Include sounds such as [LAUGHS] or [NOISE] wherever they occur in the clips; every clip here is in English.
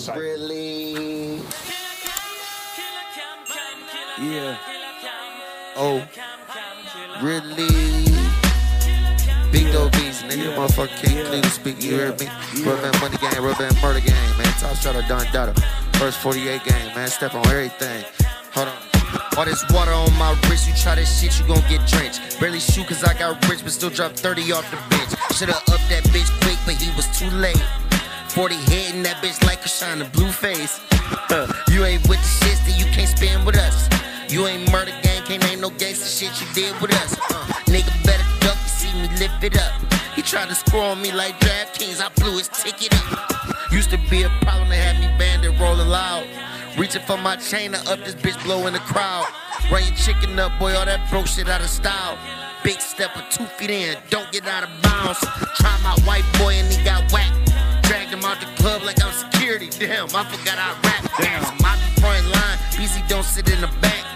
cycle. Really? Yeah. Oh, oh. really? Big dope beats, nigga, Yeah. motherfucker can't Yeah. clearly speak, you heard me? Yeah. Rubber money game, rubber murder game, man. Top shot of Don Dada. First 48 game, man. Step on everything. Hold on. All this water on my wrist, you try this shit, you gon' get drenched. Barely shoot cause I got rich, but still drop 30 off the bench. Shoulda upped that bitch quick, but he was too late. 40 hitting that bitch like a shine, blue face. You ain't with the shits, then you can't spend with us. You ain't murder gang, can't name no gangster shit you did with us. Uh, nigga better duck, you see me lift it up. He tried to score on me like DraftKings, I blew his ticket up. Used to be a problem, they had me banded rolling loud. Reaching for my chain to up this bitch blowing the crowd. Run your chicken up, boy, all that broke shit out of style. Big stepper, two feet in, don't get out of bounds. Try my white boy and he got whacked. Out the club like I'm security. Damn, I forgot I rap. Damn, I be front line. BZ don't sit in the back.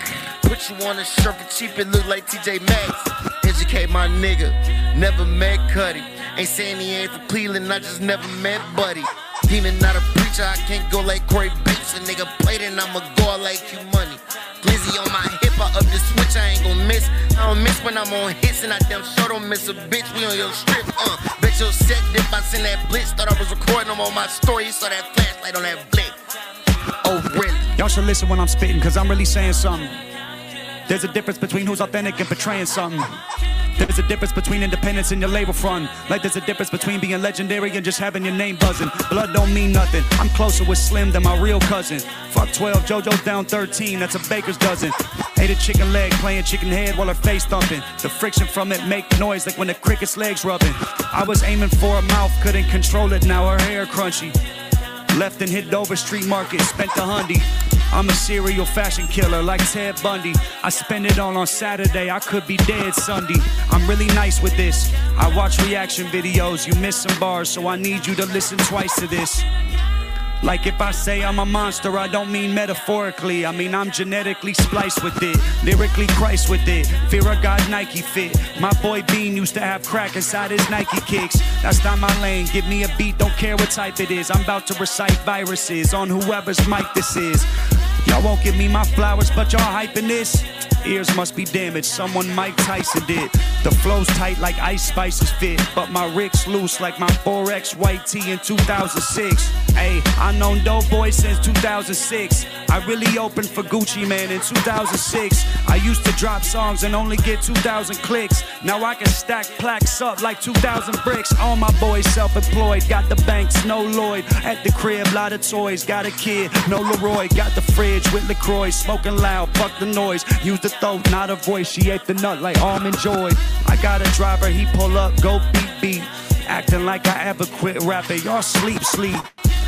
Put you on a shirt for cheap, and look like TJ Maxx. Educate my nigga, never met Cudi. Ain't saying he ain't from Cleveland, I just never met Buddy. Demon not a preacher, I can't go like Corey Bates. A nigga played and I'ma go like you money. Glizzy on my hip, I up the switch, I ain't gon' miss. I don't miss when I'm on hits, and I damn sure don't miss a bitch. We on your strip, uh. Bet your set dip, I send that blitz. Thought I was recording them on my story, saw that flashlight on that blick. Oh, really? Y'all should listen when I'm spitting, cause I'm really saying something. There's a difference between who's authentic and portraying something. There's a difference between independence and your label front. Like there's a difference between being legendary and just having your name buzzing. Blood don't mean nothing. I'm closer with Slim than my real cousin. Fuck 12, JoJo's down 13, that's a baker's dozen. Ate a chicken leg, playing chicken head while her face thumping. The friction from it make noise like when the cricket's legs rubbing. I was aiming for a mouth, couldn't control it, now her hair crunchy. Left and hit Dover Street Market, spent the hundy. I'm a serial fashion killer like Ted Bundy. I spend it all on Saturday, I could be dead Sunday. I'm really nice with this. I watch reaction videos, you miss some bars, so I need you to listen twice to this. Like if I say I'm a monster, I don't mean metaphorically. I mean I'm genetically spliced with it, lyrically Christ with it. Fear of God Nike fit. My boy Bean used to have crack inside his Nike kicks. That's not my lane. Give me a beat, don't care what type it is. I'm about to recite viruses on whoever's mic this is. Y'all won't give me my flowers, but y'all hyping this. Ears must be damaged, someone Mike Tyson did. The flow's tight like Ice Spice's fit, but my Rick's loose like my 4X white tee in 2006. Hey, I known Doe Boy since 2006. I really opened for Gucci Mane in 2006. I used to drop songs and only get 2,000 clicks. Now I can stack plaques up like 2,000 bricks. All my boys self-employed, got the banks, no Lloyd. At the crib, lot of toys, got a kid, no LAROI. Got the fridge with LaCroix, smoking loud, fuck the noise. Use the throat, not a voice. She ate the nut like almond joy. I got a driver, he pull up, go beat beat. Acting like I ever quit rapping, y'all sleep, sleep.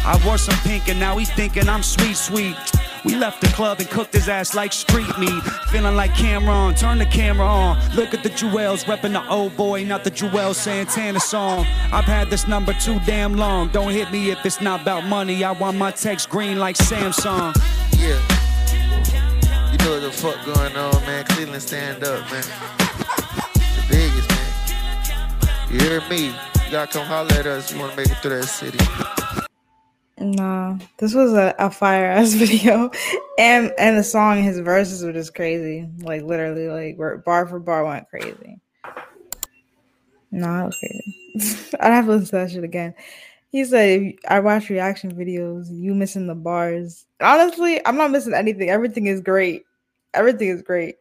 I wore some pink and now he thinking I'm sweet, sweet. We left the club and cooked his ass like street meat. Feeling like Cam'ron, turn the camera on. Look at the Jewels, repping the old boy, not the Juelz Santana song. I've had this number too damn long. Don't hit me if it's not about money. I want my text green like Samsung. Yeah. What the fuck going on, man. Cleveland, stand up, man. The biggest, man. You hear me? You gotta come holler at us. You wanna make it through that city. No, this was a, a fire ass [LAUGHS] video, and and the song, his verses were just crazy. Like literally, like bar for bar went crazy. No, it was crazy. [LAUGHS] I'd have to listen to that shit again. He said, "I watch reaction videos. You missing the bars? Honestly, I'm not missing anything. Everything is great. Everything is great.